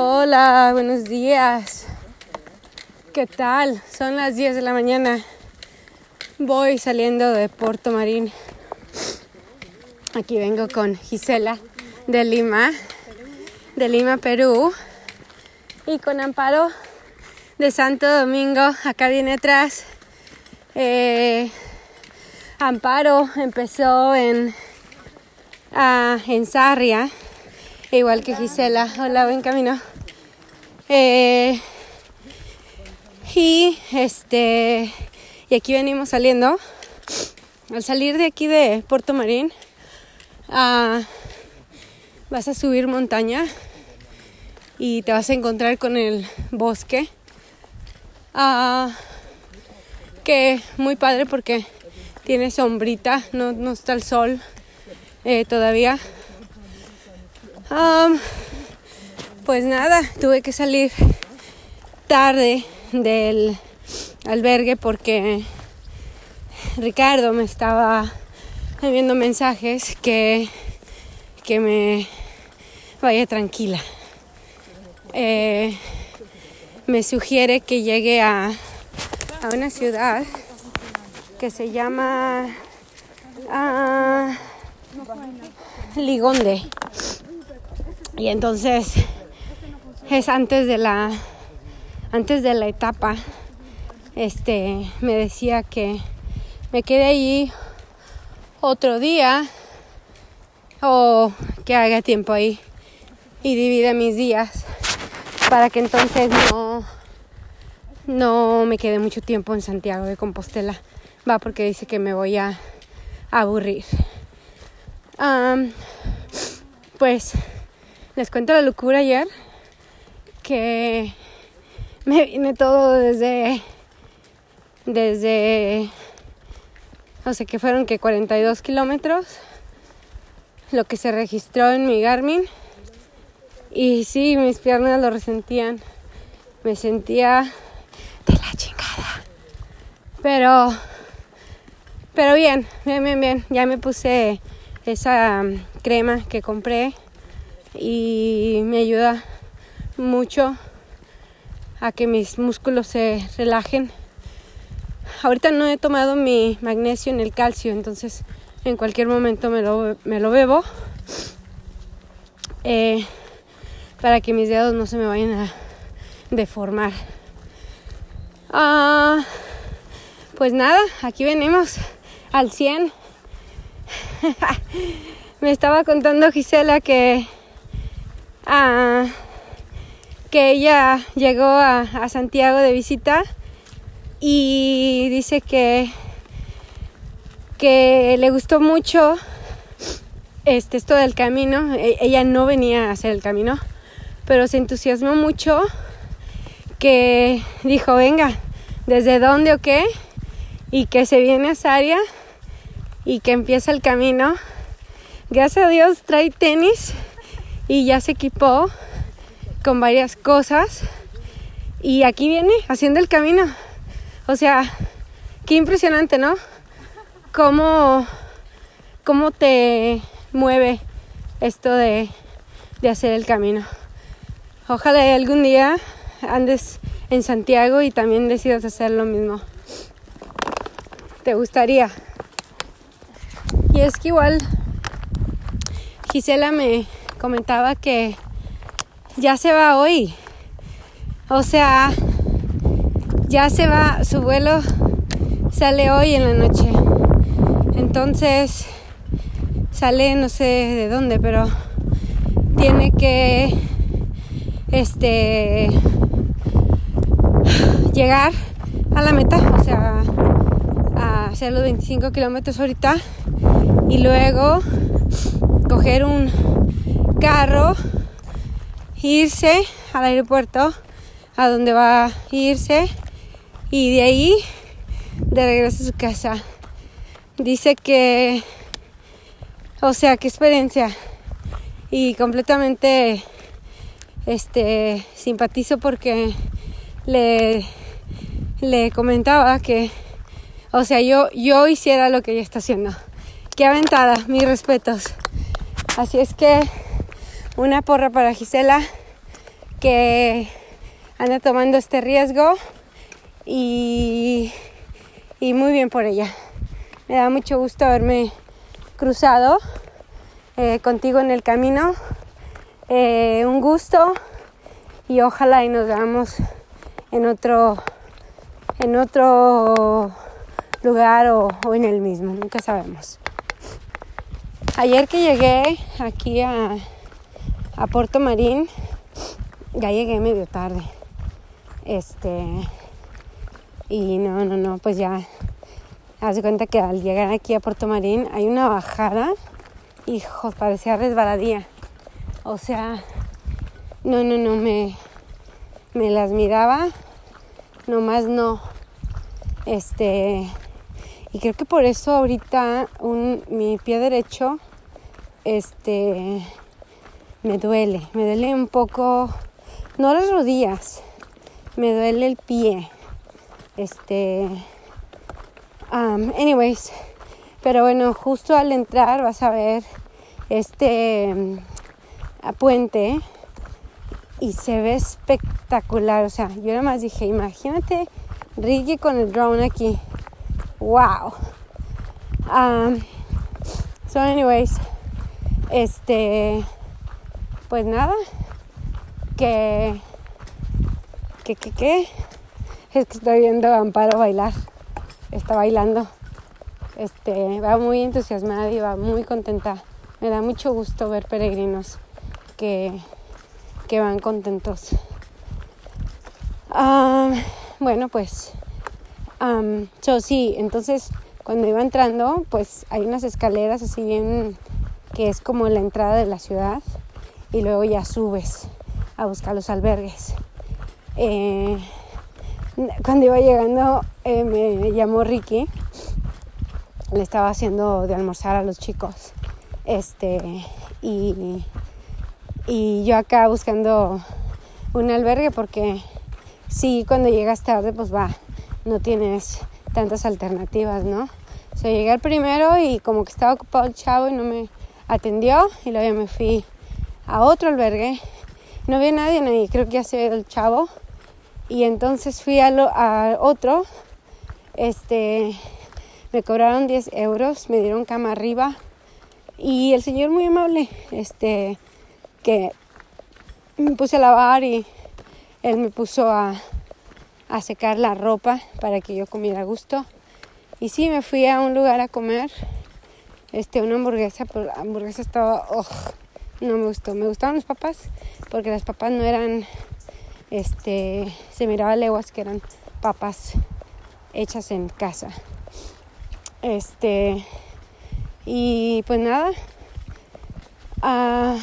Hola, buenos días. ¿Qué tal? Son las 10 de la mañana. Voy saliendo de Puerto Marín. Aquí vengo con Gisela de Lima, de Lima, Perú. Y con Amparo de Santo Domingo. Acá viene atrás. Eh, Amparo empezó en, ah, en Sarria, igual que Gisela. Hola, buen camino. Eh, y este y aquí venimos saliendo. Al salir de aquí de Puerto Marín, ah, vas a subir montaña y te vas a encontrar con el bosque. Ah, que muy padre porque tiene sombrita, no, no está el sol eh, todavía. Pues nada, tuve que salir tarde del albergue porque Ricardo me estaba enviando mensajes que, que me vaya tranquila. Eh, me sugiere que llegue a, a una ciudad que se llama uh, Ligonde. Y entonces es antes de la antes de la etapa este me decía que me quede allí otro día o que haga tiempo ahí y divida mis días para que entonces no no me quede mucho tiempo en Santiago de Compostela va porque dice que me voy a aburrir. pues les cuento la locura ayer que me vine todo desde desde no sé qué fueron que 42 kilómetros lo que se registró en mi Garmin y sí mis piernas lo resentían. Me sentía de la chingada. Pero pero bien, bien, bien, bien. Ya me puse esa crema que compré y me ayuda mucho a que mis músculos se relajen. Ahorita no he tomado mi magnesio ni el calcio, entonces en cualquier momento me lo, me lo bebo eh, para que mis dedos no se me vayan a deformar. Ah, pues nada, aquí venimos al 100. Me estaba contando Gisela que, que ella llegó a, Santiago de visita y dice que, que le gustó mucho este, esto del camino. E, ella no venía a hacer el camino, pero se entusiasmó mucho que dijo, venga, ¿desde dónde o qué? Y que se viene a Saria y que empieza el camino. Gracias a Dios trae tenis y ya se equipó con varias cosas y aquí viene haciendo el camino. O sea, qué impresionante, ¿no? Cómo, cómo te mueve esto de, de hacer el camino. Ojalá algún día andes en Santiago y también decidas hacer lo mismo. ¿Te gustaría? Y es que igual Gisela me comentaba que ya se va hoy. O sea, ya se va, su vuelo sale hoy en la noche. Entonces, sale no sé de dónde, pero tiene que este llegar a la meta, o sea, a hacer los 25 kilómetros ahorita y luego coger un carro, irse al aeropuerto a donde va a irse y de ahí de regreso a su casa. Dice que, o sea, qué experiencia y completamente este simpatizo porque le, le comentaba que, o sea, yo, yo hiciera lo que ella está haciendo qué aventada, mis respetos. Así es que una porra para Gisela, que anda tomando este riesgo y, y muy bien por ella. Me da mucho gusto haberme cruzado eh, contigo en el camino. Eh, un gusto y ojalá y nos veamos en otro en otro lugar o, en el mismo, nunca sabemos. Ayer que llegué aquí a, a Puerto Marín, ya llegué medio tarde. Este y no, no, no, pues ya haz de cuenta que al llegar aquí a Puerto Marín hay una bajada, hijo, parecía resbaladía. O sea, no, no, no, me, me las miraba, nomás no. Este, y creo que por eso ahorita un, mi pie derecho, este, me duele, me duele un poco, no las rodillas, me duele el pie este. Anyways. Pero bueno, justo al entrar vas a ver este um, puente y se ve espectacular. O sea, yo nada más dije, imagínate Ricky con el drone aquí. Wow. So, anyways, este, pues nada, que, que, que, que, es que estoy viendo a Amparo bailar. Está bailando. Este, va muy entusiasmada y va muy contenta. Me da mucho gusto ver peregrinos que, que van contentos. Ah, bueno, pues, yo sí, entonces cuando iba entrando, pues hay unas escaleras así bien que es como la entrada de la ciudad y luego ya subes a buscar los albergues. Eh, cuando iba llegando eh, me llamó Ricky, le estaba haciendo de almorzar a los chicos, este, y, y yo acá buscando un albergue porque sí, cuando llegas tarde, pues va, no tienes tantas alternativas, ¿no? O sea, llegué al primero y como que estaba ocupado el chavo y no me atendió y luego ya me fui a otro albergue. No había nadie, nadie, creo que ya se el chavo y entonces fui a, a otro, este, me cobraron 10 euros, me dieron cama arriba y el señor muy amable, este, que me puse a lavar y él me puso a, a secar la ropa para que yo comiera gusto. Y sí, me fui a un lugar a comer, este, una hamburguesa, pero la hamburguesa estaba, no me gustó. Me gustaban los papas porque las papas no eran este, se miraba leguas que eran papas hechas en casa. Este, y pues nada, ah,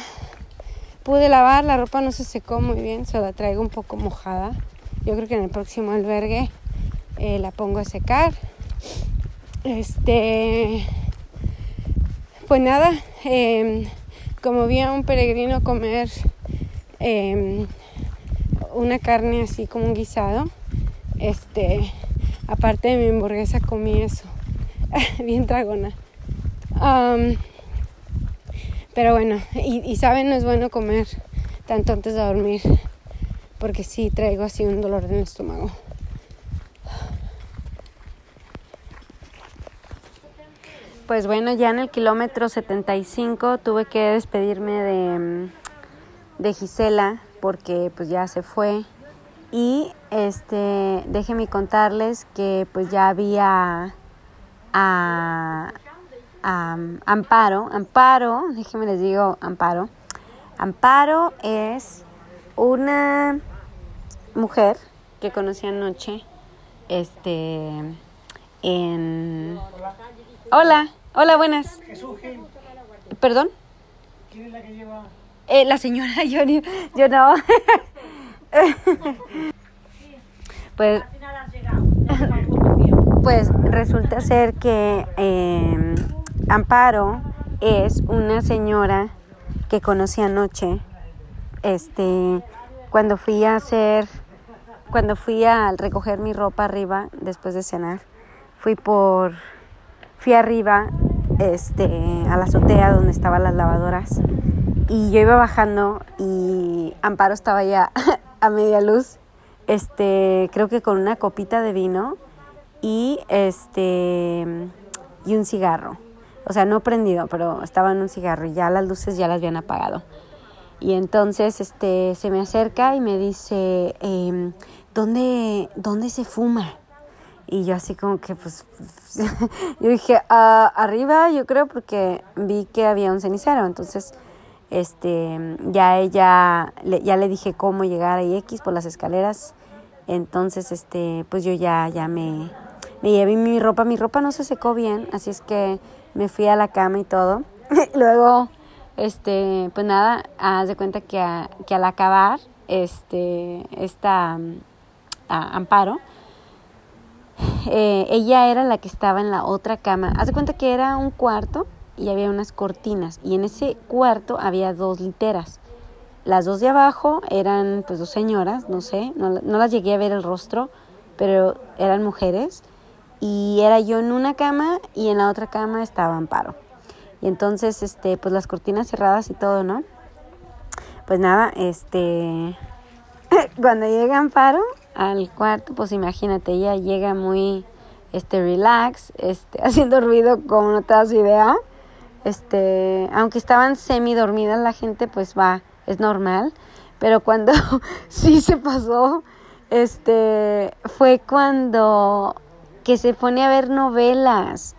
pude lavar, la ropa no se secó muy bien, se la traigo un poco mojada. Yo creo que en el próximo albergue eh, la pongo a secar. Este, pues nada, em, como vi a un peregrino comer em, una carne así como un guisado. Este, aparte de mi hamburguesa comí eso. Bien dragona. pero bueno, y, saben, no es bueno comer tanto antes de dormir. Porque sí traigo así un dolor en el estómago. Pues bueno, ya en el kilómetro 75 tuve que despedirme de, de Gisela porque pues ya se fue. Y este déjenme contarles que pues ya había a, Amparo Amparo déjenme les digo Amparo. Amparo es una mujer que conocí anoche este en hola hola buenas perdón ¿Quién es la que lleva eh, la señora, yo, yo no. pues, pues resulta ser que em, Amparo es una señora que conocí anoche. Este, cuando fui a hacer, cuando fui a recoger mi ropa arriba después de cenar, fui por, fui arriba, este, a la azotea donde estaban las lavadoras y yo iba bajando y Amparo estaba ya a media luz, este, creo que con una copita de vino y este y un cigarro. O sea, no prendido, pero estaba en un cigarro y ya las luces ya las habían apagado. Y entonces este se me acerca y me dice, eh, ¿dónde, ¿dónde se fuma? Y yo así como que pues, yo dije, ah, arriba yo creo porque vi que había un cenicero, entonces este ya ella ya le dije cómo llegar a X por las escaleras. Entonces este pues yo ya ya me me llevé mi ropa. Mi ropa no se secó bien así es que me fui a la cama y todo. Luego este pues nada haz de cuenta que, que al acabar este esta Amparo eh, ella era la que estaba en la otra cama haz de cuenta que era un cuarto y había unas cortinas y en ese cuarto había dos literas. Las dos de abajo eran pues dos señoras, no sé, no, no las llegué a ver el rostro, pero eran mujeres y era yo en una cama y en la otra cama estaba Amparo. Y entonces, este, pues las cortinas cerradas y todo, ¿no? Pues nada, este, cuando llega Amparo al cuarto, pues imagínate, ella llega muy, este, relax, este, haciendo ruido como no te das idea este, aunque estaban semi dormidas la gente, pues va, es normal, pero cuando sí se pasó, este, fue cuando que se pone a ver novelas.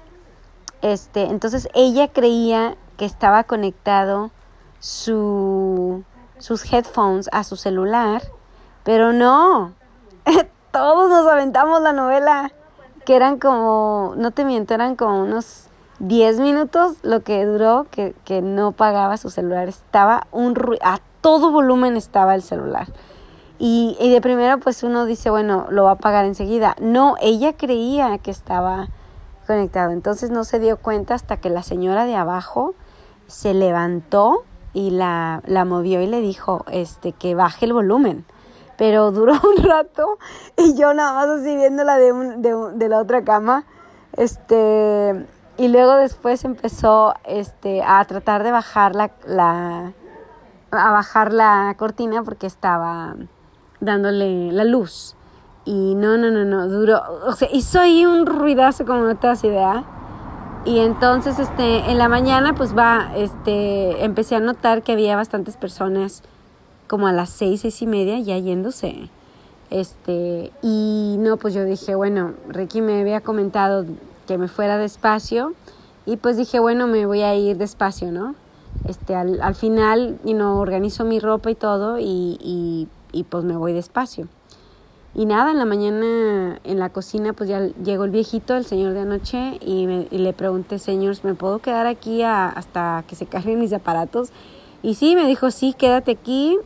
Este, entonces ella creía que estaba conectado su sus headphones a su celular, pero no. Todos nos aventamos la novela, que eran como, no te miento, eran como unos 10 minutos lo que duró que, que no pagaba su celular. Estaba un a todo volumen estaba el celular. Y, y, de primero pues uno dice, bueno, lo va a pagar enseguida. No, ella creía que estaba conectado. Entonces no se dio cuenta hasta que la señora de abajo se levantó y la, la movió y le dijo este, que baje el volumen. Pero duró un rato y yo nada más así viéndola de, de, de la otra cama. Este, y luego después empezó este, a tratar de bajar la, la, a bajar la cortina porque estaba dándole la luz. Y no, no, no, no, duró, o sea, hizo ahí un ruidazo como no te das idea. Y entonces, este, en la mañana, pues va, este, empecé a notar que había bastantes personas como a las seis, seis y media ya yéndose. Este, y no, pues yo dije, bueno, Ricky me había comentado que me fuera despacio y pues dije, bueno, me voy a ir despacio, ¿no? Este, al, al final, y no organizo mi ropa y todo y, y, y, pues me voy despacio. Y nada, en la mañana en la cocina pues ya llegó el viejito, el señor de anoche, y, me, y le pregunté, señor, ¿me puedo quedar aquí hasta que se carguen mis aparatos? Y sí, me dijo, sí, quédate aquí.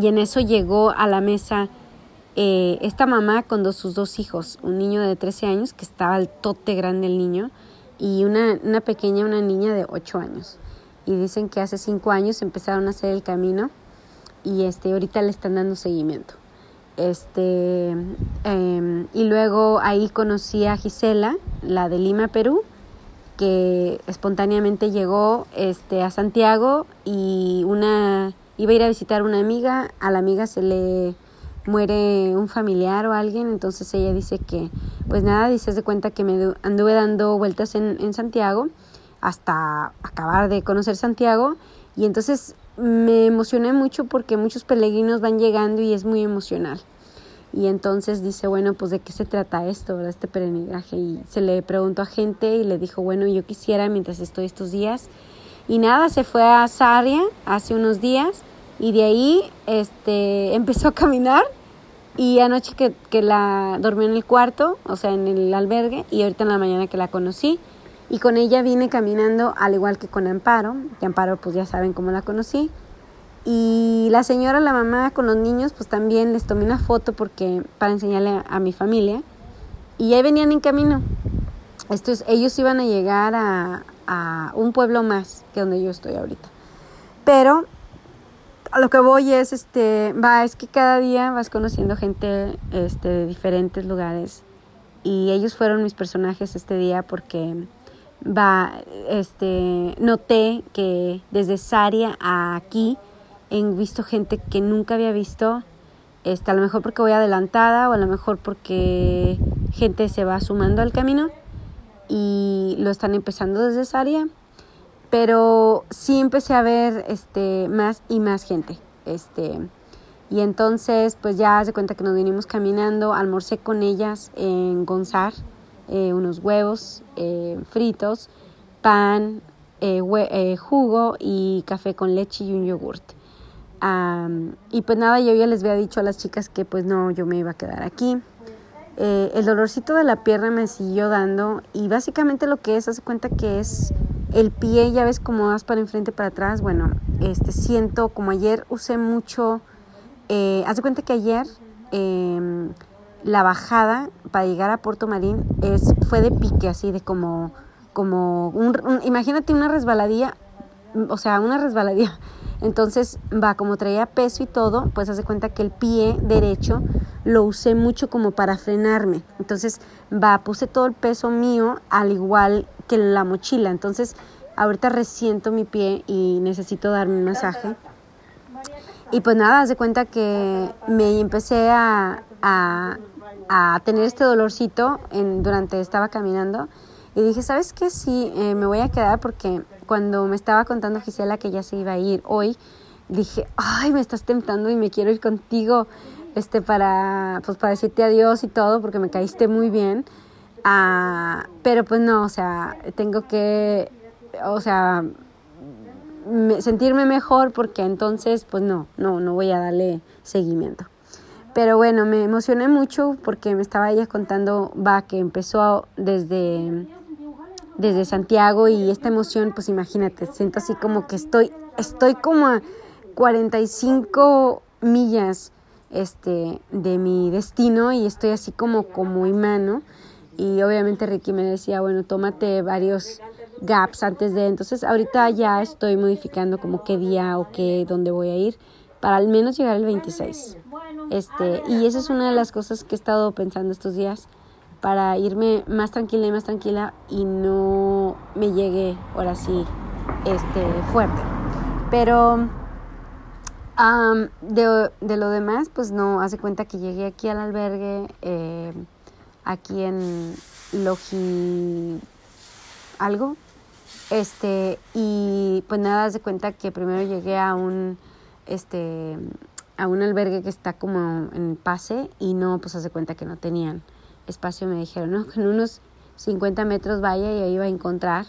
Y en eso llegó a la mesa eh, esta mamá con dos, sus dos hijos, un niño de 13 años que estaba al tote grande el niño y una, una pequeña, una niña de 8 años. Y dicen que hace 5 años empezaron a hacer el camino y este, ahorita le están dando seguimiento. Este, em, y luego ahí conocí a Gisela, la de Lima, Perú, que espontáneamente llegó este, a Santiago y una, iba a ir a visitar una amiga, a la amiga se le muere un familiar o alguien, entonces ella dice que, pues nada, dice de cuenta que me anduve dando vueltas en, en Santiago hasta acabar de conocer Santiago y entonces me emocioné mucho porque muchos peregrinos van llegando y es muy emocional. Y entonces dice, bueno, pues de qué se trata esto, ¿verdad? Este peregrinaje. Y se le preguntó a gente y le dijo, bueno, yo quisiera mientras estoy estos días. Y nada, se fue a Sarria hace unos días y de ahí este, empezó a caminar y anoche que, que la dormí en el cuarto, o sea, en el albergue, y ahorita en la mañana que la conocí. Y con ella vine caminando al igual que con Amparo, que Amparo pues ya saben cómo la conocí. Y la señora, la mamá con los niños, pues también les tomé una foto porque para enseñarle a, mi familia. Y ahí venían en camino. Estos, ellos iban a llegar a, a un pueblo más que donde yo estoy ahorita. Pero a lo que voy es, este, va, es que cada día vas conociendo gente este, de diferentes lugares. Y ellos fueron mis personajes este día porque va, este, noté que desde Saria a aquí he visto gente que nunca había visto, este, a lo mejor porque voy adelantada o a lo mejor porque gente se va sumando al camino y lo están empezando desde Saria, pero sí empecé a ver este, más y más gente, este, y entonces pues ya se cuenta que nos vinimos caminando, almorcé con ellas en Gonzar, eh, unos huevos eh, fritos, pan, eh, jugo y café con leche y un yogurt. y pues nada, yo ya les había dicho a las chicas que pues no, yo me iba a quedar aquí. El dolorcito de la pierna me siguió dando y básicamente lo que es, hace cuenta que es el pie, ya ves cómo vas para enfrente, para atrás. Bueno, este siento como ayer usé mucho, eh, haz de cuenta que ayer em, la bajada para llegar a Puerto Marín es, fue de pique, así de como, como un, imagínate una resbaladilla, o sea, una resbaladilla. Entonces, va, como traía peso y todo, pues hace cuenta que el pie derecho lo usé mucho como para frenarme. Entonces, va, puse todo el peso mío al igual que la mochila. Entonces, ahorita resiento mi pie y necesito darme un masaje. Y pues nada, hace cuenta que me empecé a, a tener este dolorcito durante estaba caminando y dije, ¿sabes qué? Sí, eh, me voy a quedar porque cuando me estaba contando Gisela que ya se iba a ir hoy, dije, ay, me estás tentando y me quiero ir contigo este, para, pues, para decirte adiós y todo porque me caíste muy bien. Ah, pero pues no, o sea, tengo que, o sea, sentirme mejor porque entonces, pues no, no, no voy a darle seguimiento. Pero bueno, me emocioné mucho porque me estaba ella contando, va, que empezó desde, desde Santiago y esta emoción, pues imagínate, siento así como que estoy, estoy como a 45 millas este, de mi destino y estoy así como, como imán, Y obviamente Ricky me decía, bueno, tómate varios gaps antes de, entonces ahorita ya estoy modificando como qué día o qué, dónde voy a ir para al menos llegar el 26. Este, y esa es una de las cosas que he estado pensando estos días para irme más tranquila y más tranquila y no me llegue ahora sí este fuerte. Pero de, de, lo demás, pues no, hace cuenta que llegué aquí al albergue, eh, aquí en Logi algo, este, y pues nada, hace cuenta que primero llegué a un este, a un albergue que está como en pase y no, pues hace cuenta que no tenían espacio. Me dijeron, no, en unos 50 metros vaya y ahí va a encontrar.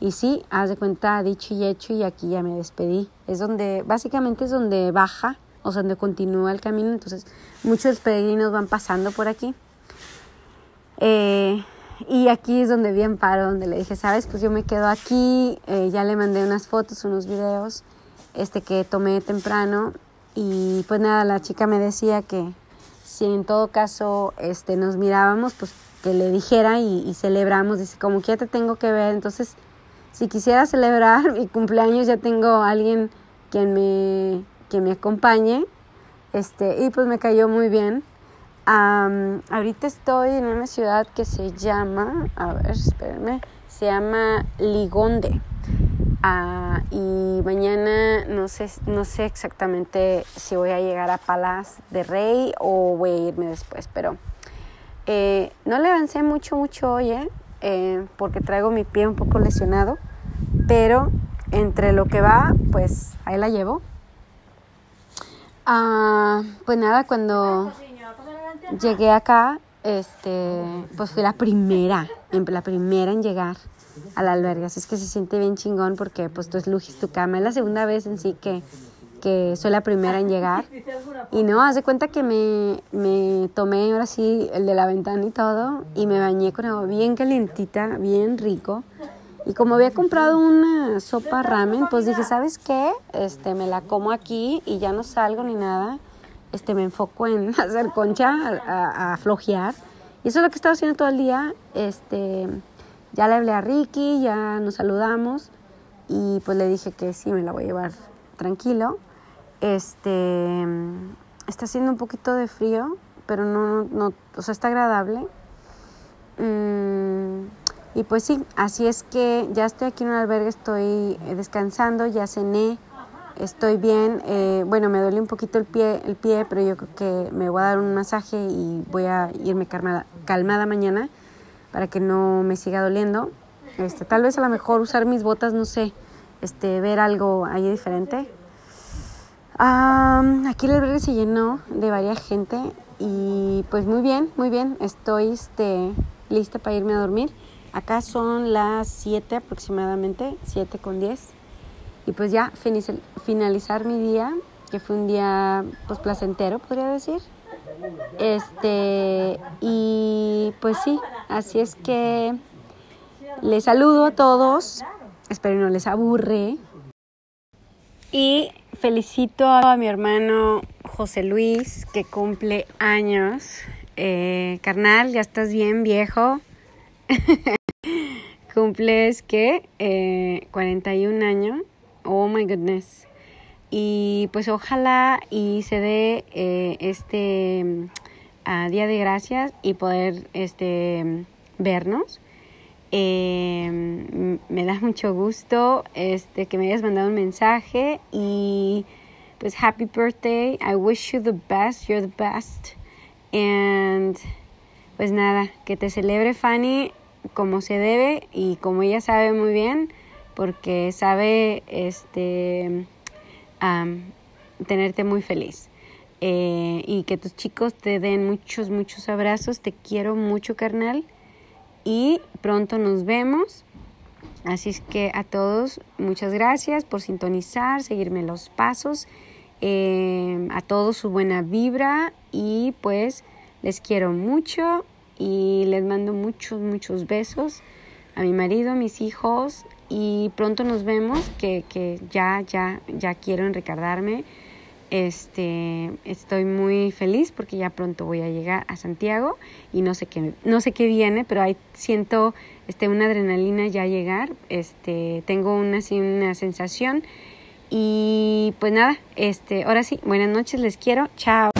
Y sí, haz de cuenta, dicho y hecho, y aquí ya me despedí. Es donde, básicamente es donde baja, o sea, donde continúa el camino. Entonces, muchos peregrinos van pasando por aquí. Eh, y aquí es donde vi Amparo, donde le dije, sabes, pues yo me quedo aquí. Eh, ya le mandé unas fotos, unos videos este que tomé temprano y pues nada, la chica me decía que si en todo caso este nos mirábamos, pues que le dijera y, celebramos, dice, como que ya te tengo que ver, entonces si quisiera celebrar mi cumpleaños ya tengo alguien quien me, que me acompañe, este, y pues me cayó muy bien. ahorita estoy en una ciudad que se llama, a ver, espérenme, se llama Ligonde. Ah, y mañana no sé, no sé exactamente si voy a llegar a Palas de Rey o voy a irme después, pero eh, no le avancé mucho, mucho hoy, ¿eh? ¿eh? porque traigo mi pie un poco lesionado, pero entre lo que va, pues ahí la llevo. Ah, pues nada, cuando llegué acá, este, pues fui la primera, la primera en llegar al albergue. Así es que se siente bien chingón porque pues tú lujis tu cama. Es la segunda vez en sí que, que soy la primera en llegar. Y no, haz de cuenta que me, me tomé ahora sí el de la ventana y todo y me bañé con agua bien calientita, bien rico. Y como había comprado una sopa ramen, pues dije, ¿sabes qué? Este, me la como aquí y ya no salgo ni nada. Este, me enfoco en hacer concha, a, a, flojear. Y eso es lo que estaba haciendo todo el día. Este, ya le hablé a Ricky, ya nos saludamos y pues le dije que sí, me la voy a llevar tranquilo. Este, está haciendo un poquito de frío, pero no, no, o sea, está agradable. Mm, Y pues sí, así es que ya estoy aquí en un albergue, estoy eh, descansando, ya cené, estoy bien. Eh, bueno, me duele un poquito el pie, el pie, pero yo creo que me voy a dar un masaje y voy a irme calmada, calmada mañana para que no me siga doliendo. Este, tal vez a lo mejor usar mis botas, no sé, este, ver algo ahí diferente. aquí el albergue se llenó de varias gente y pues muy bien, muy bien, estoy este, lista para irme a dormir. Acá son las 7 aproximadamente, 7 con 10. Y pues ya finalizar mi día, que fue un día pues placentero, podría decir. Este, y pues sí, así es que les saludo a todos. Espero no les aburre. Y felicito a mi hermano José Luis, que cumple años. Eh, carnal, ya estás bien viejo. Cumples que eh, 41 años. Oh my goodness. Y pues ojalá y se dé eh, este mm, Día de Gracias y poder este vernos. Eh, me da mucho gusto este que me hayas mandado un mensaje y pues happy birthday. I wish you the best. You're the best. And pues nada, que te celebre Fanny como se debe y como ella sabe muy bien, porque sabe este tenerte muy feliz. Eh, y que tus chicos te den muchos, muchos abrazos. Te quiero mucho, carnal. Y pronto nos vemos. Así es que a todos, muchas gracias por sintonizar, seguirme los pasos. Eh, a todos su buena vibra y pues les quiero mucho y les mando muchos, muchos besos a mi marido, a mis hijos y pronto nos vemos que, que ya, ya, ya quiero recargarme. Este, estoy muy feliz porque ya pronto voy a llegar a Santiago y no sé qué, no sé qué viene, pero ahí siento este, una adrenalina ya llegar. Este, tengo una, una sensación y pues nada, este, ahora sí, buenas noches, les quiero, chao.